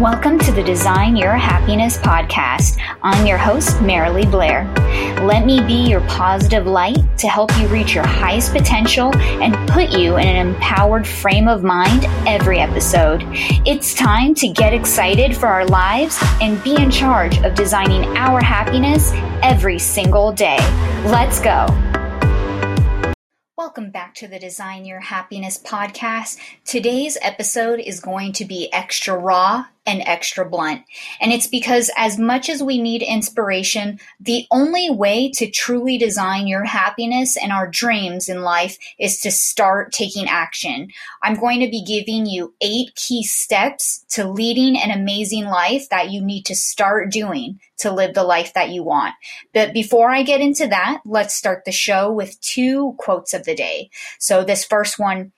Welcome to the Design Your Happiness podcast. I'm your host, Marilee Blair. Let me be your positive light to help you reach your highest potential and put you in an empowered frame of mind every episode. It's time to get excited for our lives and be in charge of designing our happiness every single day. Let's go. Welcome back to the Design Your Happiness podcast. Today's episode is going to be extra raw and extra blunt. And it's because as much as we need inspiration, the only way to truly design your happiness and our dreams in life is to start taking action. I'm going to be giving you eight key steps to leading an amazing life that you need to start doing to live the life that you want. But before I get into that, let's start the show with two quotes of the day. So this first one,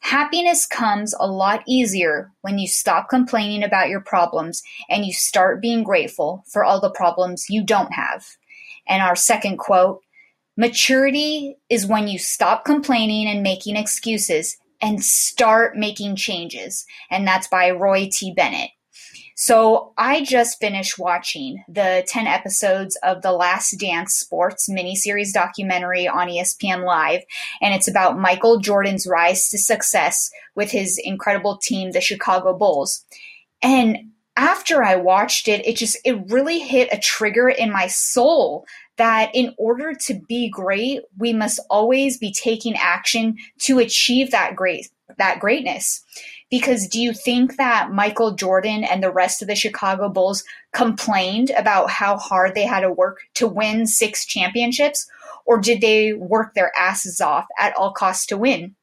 Happiness comes a lot easier when you stop complaining about your problems and you start being grateful for all the problems you don't have. And our second quote Maturity is when you stop complaining and making excuses and start making changes. And that's by Roy T. Bennett. So I just finished watching the 10 episodes of the Last Dance Sports miniseries documentary on ESPN Live, and it's about Michael Jordan's rise to success with his incredible team, the Chicago Bulls. And after I watched it, it just, it really hit a trigger in my soul that in order to be great, we must always be taking action to achieve that great, that greatness. Because do you think that Michael Jordan and the rest of the Chicago Bulls complained about how hard they had to work to win six championships? Or did they work their asses off at all costs to win?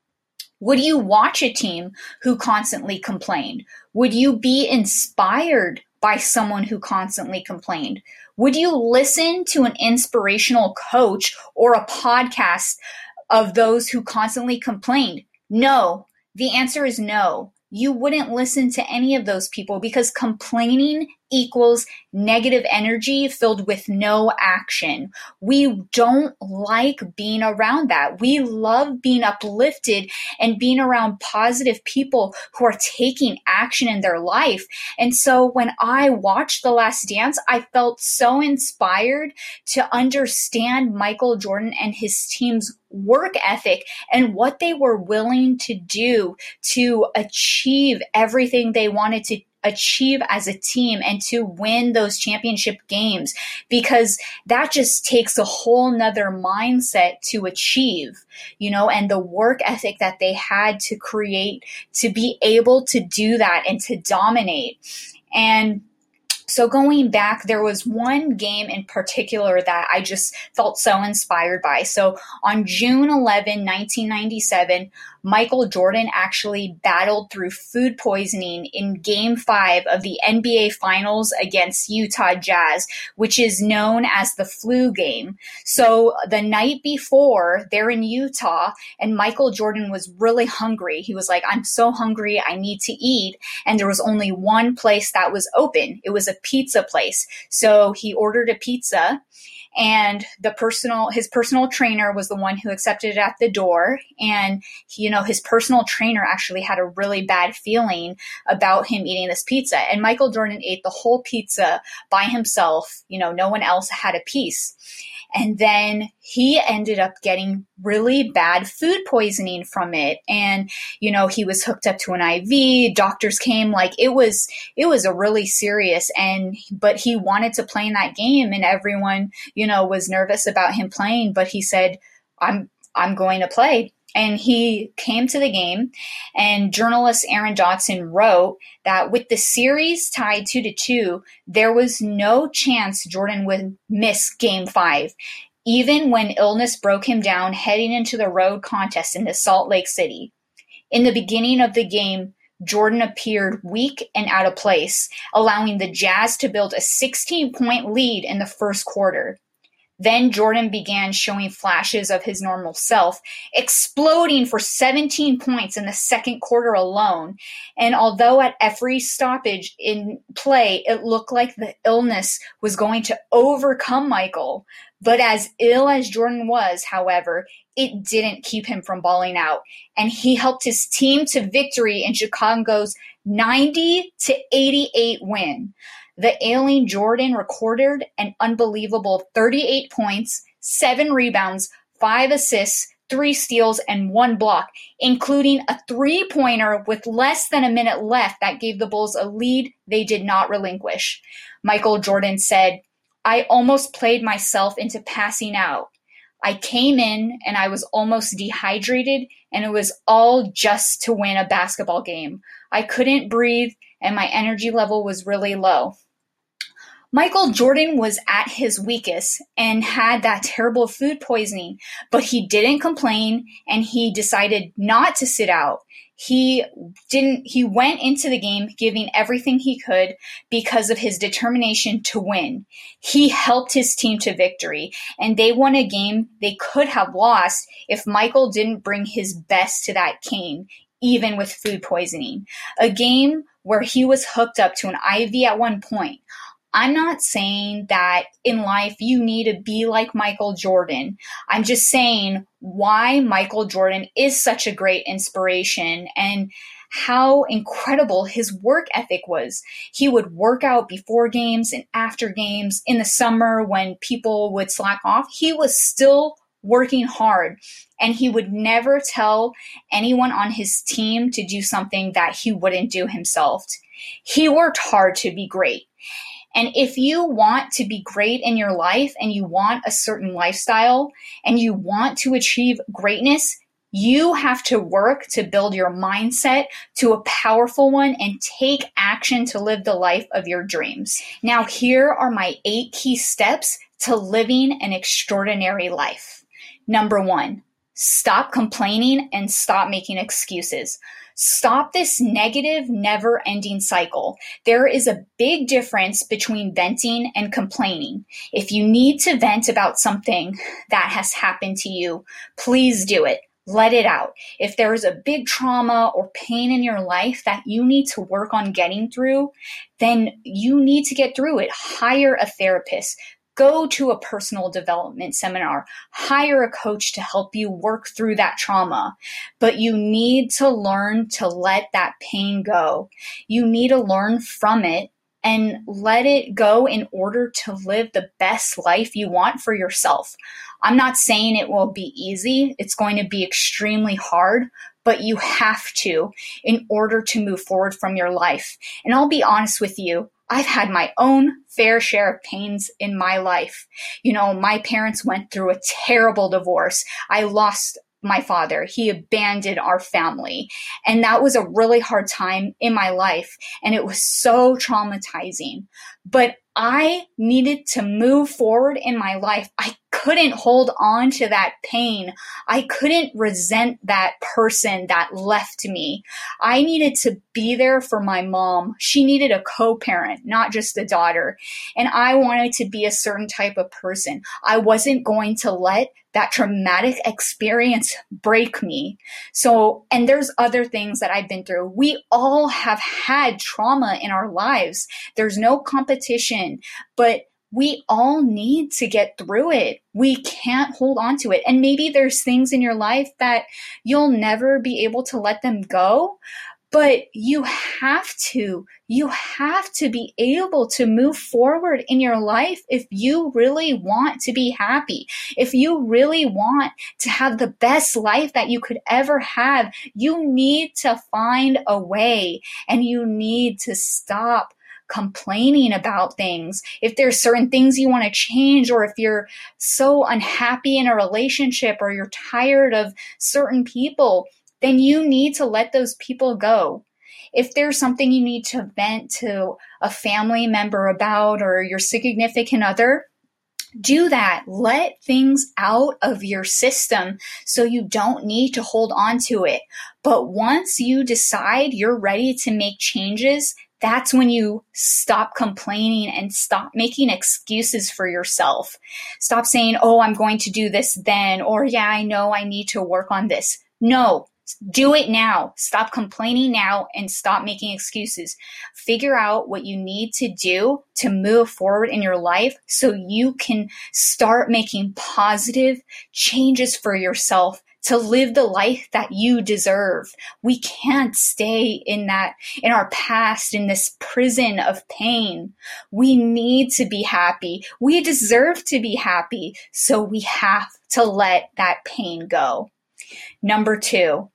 Would you watch a team who constantly complained? Would you be inspired by someone who constantly complained? Would you listen to an inspirational coach or a podcast of those who constantly complained? No. The answer is no. You wouldn't listen to any of those people because complaining equals negative energy filled with no action. We don't like being around that. We love being uplifted and being around positive people who are taking action in their life. And so when I watched The Last Dance, I felt so inspired to understand Michael Jordan and his team's work ethic and what they were willing to do to achieve everything they wanted to achieve as a team and to win those championship games because that just takes a whole nother mindset to achieve, you know, and the work ethic that they had to create to be able to do that and to dominate. And so going back, there was one game in particular that I just felt so inspired by. So on June 11, 1997, Michael Jordan actually battled through food poisoning in game five of the NBA Finals against Utah Jazz, which is known as the flu game. So the night before, they're in Utah, and Michael Jordan was really hungry. He was like, I'm so hungry, I need to eat. And there was only one place that was open. It was a pizza place. So he ordered a pizza and the personal his personal trainer was the one who accepted it at the door. And you know his personal trainer actually had a really bad feeling about him eating this pizza. And michael jordan ate the whole pizza by himself. You know no one else had a piece and then he ended up getting really bad food poisoning from it. And, you know, he was hooked up to an IV. Doctors came like it was, it was a really serious and, but he wanted to play in that game and everyone, you know, was nervous about him playing, but he said, I'm, I'm going to play and he came to the game and journalist aaron dodson wrote that with the series tied two to two there was no chance jordan would miss game five even when illness broke him down heading into the road contest in salt lake city. In the beginning of the game jordan appeared weak and out of place allowing the jazz to build a 16 point lead in the first quarter then Jordan began showing flashes of his normal self, exploding for 17 points in the second quarter alone. And although at every stoppage in play, it looked like the illness was going to overcome Michael, But as ill as Jordan was, however, it didn't keep him from balling out. And he helped his team to victory in Chicago's 90 to 88 win. The ailing Jordan recorded an unbelievable 38 points, seven rebounds, five assists, three steals, and one block, including a three pointer with less than a minute left that gave the Bulls a lead they did not relinquish. Michael Jordan said, I almost played myself into passing out. I came in and I was almost dehydrated, and it was all just to win a basketball game. I couldn't breathe, and my energy level was really low. Michael Jordan was at his weakest and had that terrible food poisoning, but he didn't complain and he decided not to sit out. He didn't, he went into the game giving everything he could because of his determination to win. He helped his team to victory and they won a game they could have lost if Michael didn't bring his best to that game, even with food poisoning. A game where he was hooked up to an IV at one point. I'm not saying that in life you need to be like Michael Jordan. I'm just saying why Michael Jordan is such a great inspiration and how incredible his work ethic was. He would work out before games and after games in the summer when people would slack off. He was still working hard and he would never tell anyone on his team to do something that he wouldn't do himself. He worked hard to be great. And if you want to be great in your life and you want a certain lifestyle and you want to achieve greatness, you have to work to build your mindset to a powerful one and take action to live the life of your dreams. Now, here are my eight key steps to living an extraordinary life. Number one, stop complaining and stop making excuses. Stop this negative, never ending cycle. There is a big difference between venting and complaining. If you need to vent about something that has happened to you, please do it. Let it out. If there is a big trauma or pain in your life that you need to work on getting through, then you need to get through it. Hire a therapist go to a personal development seminar, hire a coach to help you work through that trauma. But you need to learn to let that pain go. You need to learn from it and let it go in order to live the best life you want for yourself. I'm not saying it will be easy. It's going to be extremely hard, but you have to in order to move forward from your life. And I'll be honest with you, I've had my own fair share of pains in my life. You know, my parents went through a terrible divorce. I lost my father. He abandoned our family. And that was a really hard time in my life. And it was so traumatizing. But I needed to move forward in my life. I couldn't hold on to that pain. I couldn't resent that person that left me. I needed to be there for my mom. She needed a co-parent, not just a daughter. And I wanted to be a certain type of person. I wasn't going to let that traumatic experience break me. So, and there's other things that I've been through. We all have had trauma in our lives. There's no competition, but we all need to get through it. We can't hold on to it. And maybe there's things in your life that you'll never be able to let them go, but you have to. You have to be able to move forward in your life if you really want to be happy. If you really want to have the best life that you could ever have, you need to find a way and you need to stop complaining about things, if there's certain things you want to change, or if you're so unhappy in a relationship or you're tired of certain people, then you need to let those people go. If there's something you need to vent to a family member about or your significant other, do that. Let things out of your system so you don't need to hold on to it. But once you decide you're ready to make changes, that's when you stop complaining and stop making excuses for yourself. Stop saying, Oh, I'm going to do this then, or yeah, I know I need to work on this. No, Do it now. Stop complaining now and stop making excuses. Figure out what you need to do to move forward in your life so you can start making positive changes for yourself to live the life that you deserve. We can't stay in that, in our past, in this prison of pain. We need to be happy. We deserve to be happy. So we have to let that pain go. Number two,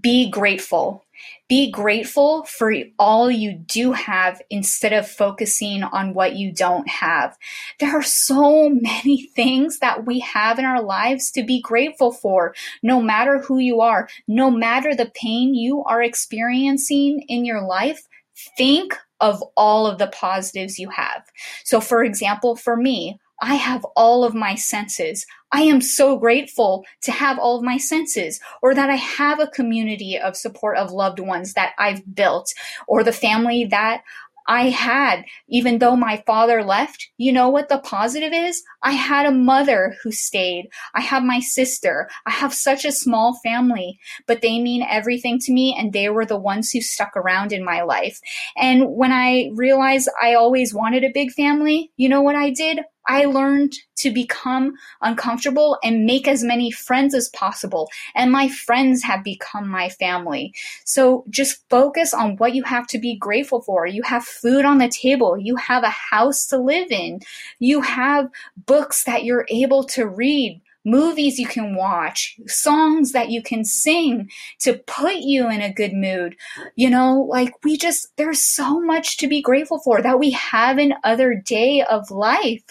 be grateful. Be grateful for all you do have instead of focusing on what you don't have. There are so many things that we have in our lives to be grateful for, no matter who you are, no matter the pain you are experiencing in your life. Think of all of the positives you have. So, for example, for me, I have all of my senses. I am so grateful to have all of my senses, or that I have a community of support of loved ones that I've built, or the family that I had, even though my father left, you know what the positive is? I had a mother who stayed. I have my sister. I have such a small family, but they mean everything to me and they were the ones who stuck around in my life. And when I realized I always wanted a big family, you know what I did? I learned to become uncomfortable and make as many friends as possible. And my friends have become my family. So just focus on what you have to be grateful for. You have food on the table. You have a house to live in. You have books that you're able to read movies you can watch, songs that you can sing to put you in a good mood. You know, like we just, there's so much to be grateful for that we have another day of life.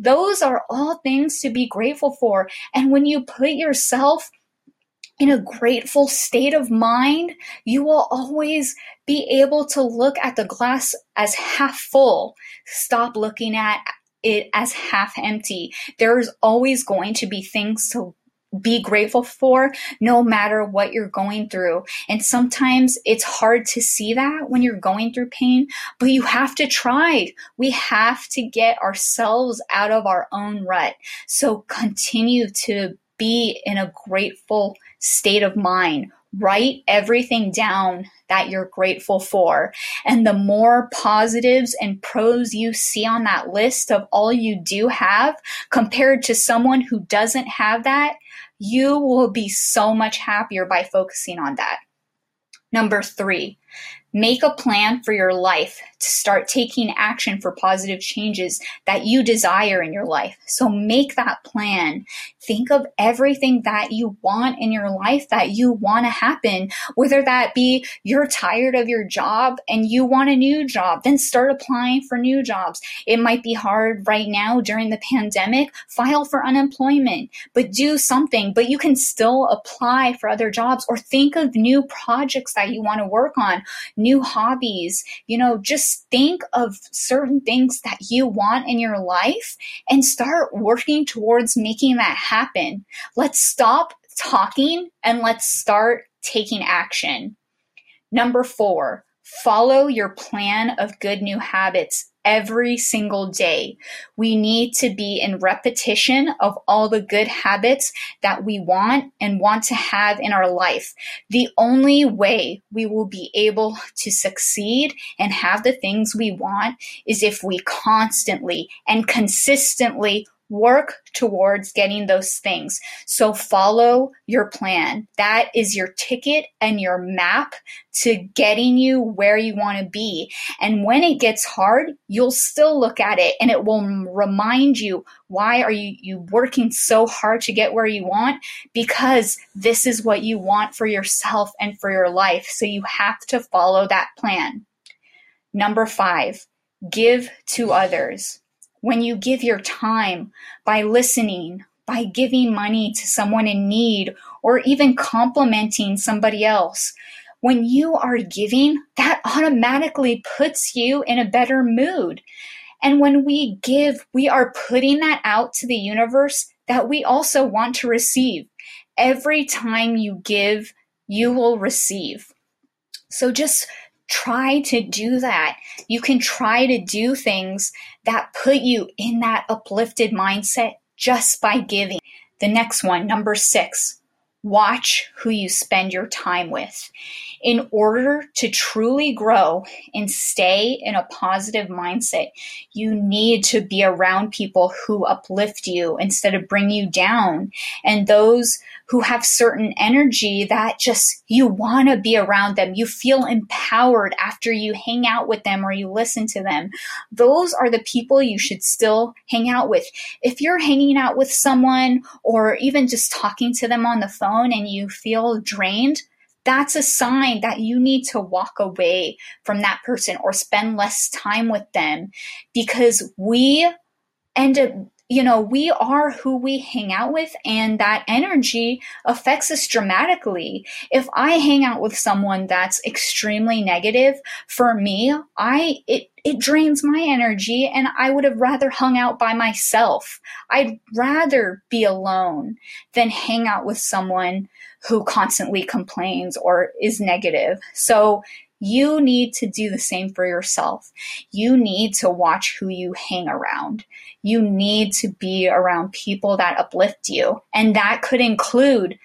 Those are all things to be grateful for. And when you put yourself in a grateful state of mind, you will always be able to look at the glass as half full. Stop looking at it as half empty. There's always going to be things to be grateful for no matter what you're going through. And sometimes it's hard to see that when you're going through pain, but you have to try. We have to get ourselves out of our own rut. So continue to be in a grateful state of mind. Write everything down that you're grateful for. And the more positives and pros you see on that list of all you do have compared to someone who doesn't have that, you will be so much happier by focusing on that. Number three, Make a plan for your life to start taking action for positive changes that you desire in your life. So make that plan. Think of everything that you want in your life that you want to happen, whether that be you're tired of your job and you want a new job, then start applying for new jobs. It might be hard right now during the pandemic, file for unemployment, but do something, but you can still apply for other jobs or think of new projects that you want to work on new hobbies, you know, just think of certain things that you want in your life and start working towards making that happen. Let's stop talking and let's start taking action. Number four, follow your plan of good new habits every single day. We need to be in repetition of all the good habits that we want and want to have in our life. The only way we will be able to succeed and have the things we want is if we constantly and consistently work towards getting those things. So follow your plan. That is your ticket and your map to getting you where you want to be. And when it gets hard, you'll still look at it and it will remind you why are you, you working so hard to get where you want? Because this is what you want for yourself and for your life. So you have to follow that plan. Number five, give to others when you give your time by listening, by giving money to someone in need, or even complimenting somebody else. When you are giving, that automatically puts you in a better mood. And when we give, we are putting that out to the universe that we also want to receive. Every time you give, you will receive. So just try to do that. You can try to do things that put you in that uplifted mindset just by giving. The next one, number six, Watch who you spend your time with. In order to truly grow and stay in a positive mindset, you need to be around people who uplift you instead of bring you down and those who have certain energy that just you want to be around them. You feel empowered after you hang out with them or you listen to them. Those are the people you should still hang out with. If you're hanging out with someone or even just talking to them on the phone and you feel drained, that's a sign that you need to walk away from that person or spend less time with them because we end up you know, we are who we hang out with and that energy affects us dramatically. If I hang out with someone that's extremely negative, for me, I, it, it drains my energy and I would have rather hung out by myself. I'd rather be alone than hang out with someone who constantly complains or is negative. So you need to do the same for yourself. You need to watch who you hang around. You need to be around people that uplift you. And that could include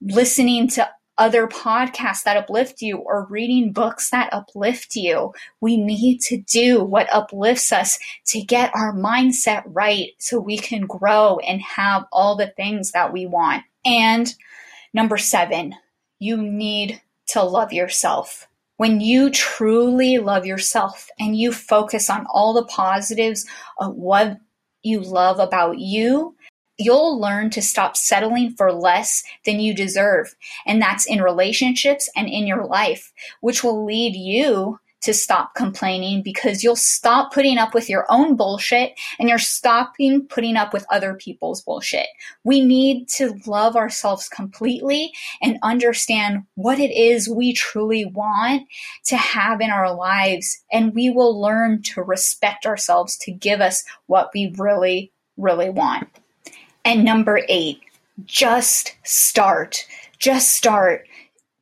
listening to other podcasts that uplift you or reading books that uplift you. We need to do what uplifts us to get our mindset right so we can grow and have all the things that we want. And number seven, you need to love yourself. When you truly love yourself and you focus on all the positives of what you love about you, you'll learn to stop settling for less than you deserve. And that's in relationships and in your life, which will lead you to stop complaining because you'll stop putting up with your own bullshit and you're stopping putting up with other people's bullshit. We need to love ourselves completely and understand what it is we truly want to have in our lives. And we will learn to respect ourselves to give us what we really, really want. And number eight, just start. Just start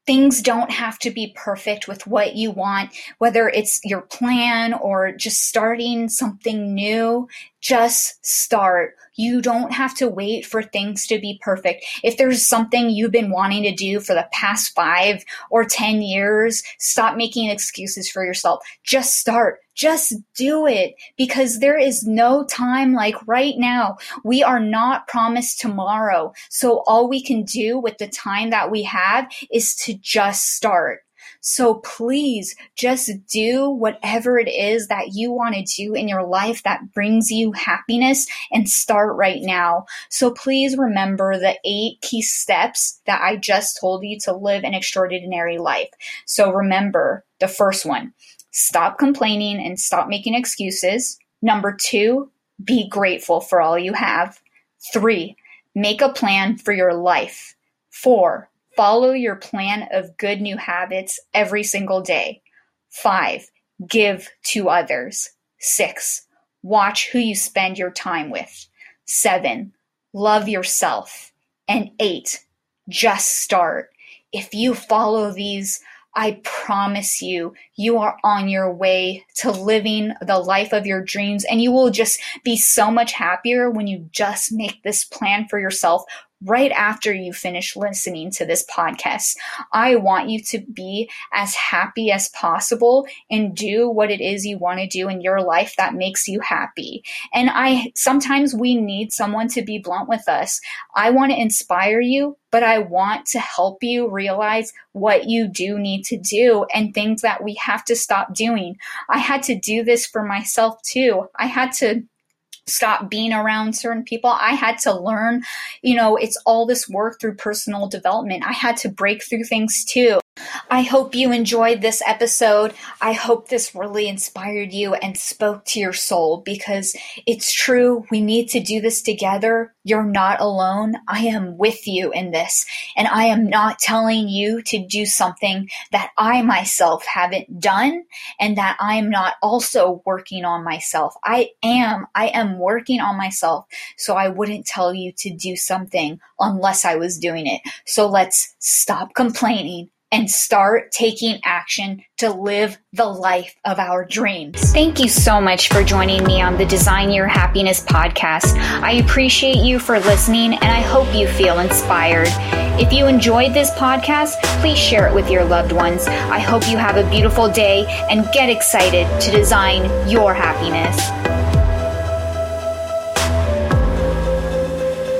things don't have to be perfect with what you want, whether it's your plan or just starting something new. Just start. You don't have to wait for things to be perfect. If there's something you've been wanting to do for the past five or 10 years, stop making excuses for yourself. Just start. Just do it because there is no time like right now. We are not promised tomorrow. So all we can do with the time that we have is to just start. So please just do whatever it is that you want to do in your life that brings you happiness and start right now. So please remember the eight key steps that I just told you to live an extraordinary life. So remember the first one, stop complaining and stop making excuses. Number two, be grateful for all you have. Three, make a plan for your life. Four, Follow your plan of good new habits every single day. Five, give to others. Six, watch who you spend your time with. Seven, love yourself. And eight, just start. If you follow these, I promise you, you are on your way to living the life of your dreams and you will just be so much happier when you just make this plan for yourself right after you finish listening to this podcast. I want you to be as happy as possible and do what it is you want to do in your life that makes you happy. And I sometimes we need someone to be blunt with us. I want to inspire you, but I want to help you realize what you do need to do and things that we have to stop doing. I had to do this for myself too. I had to stop being around certain people. I had to learn, you know, it's all this work through personal development. I had to break through things too. I hope you enjoyed this episode. I hope this really inspired you and spoke to your soul because it's true. We need to do this together. You're not alone. I am with you in this. And I am not telling you to do something that I myself haven't done and that I am not also working on myself. I am. I am working on myself. So I wouldn't tell you to do something unless I was doing it. So let's stop complaining and start taking action to live the life of our dreams. Thank you so much for joining me on the Design Your Happiness podcast. I appreciate you for listening and I hope you feel inspired. If you enjoyed this podcast, please share it with your loved ones. I hope you have a beautiful day and get excited to design your happiness.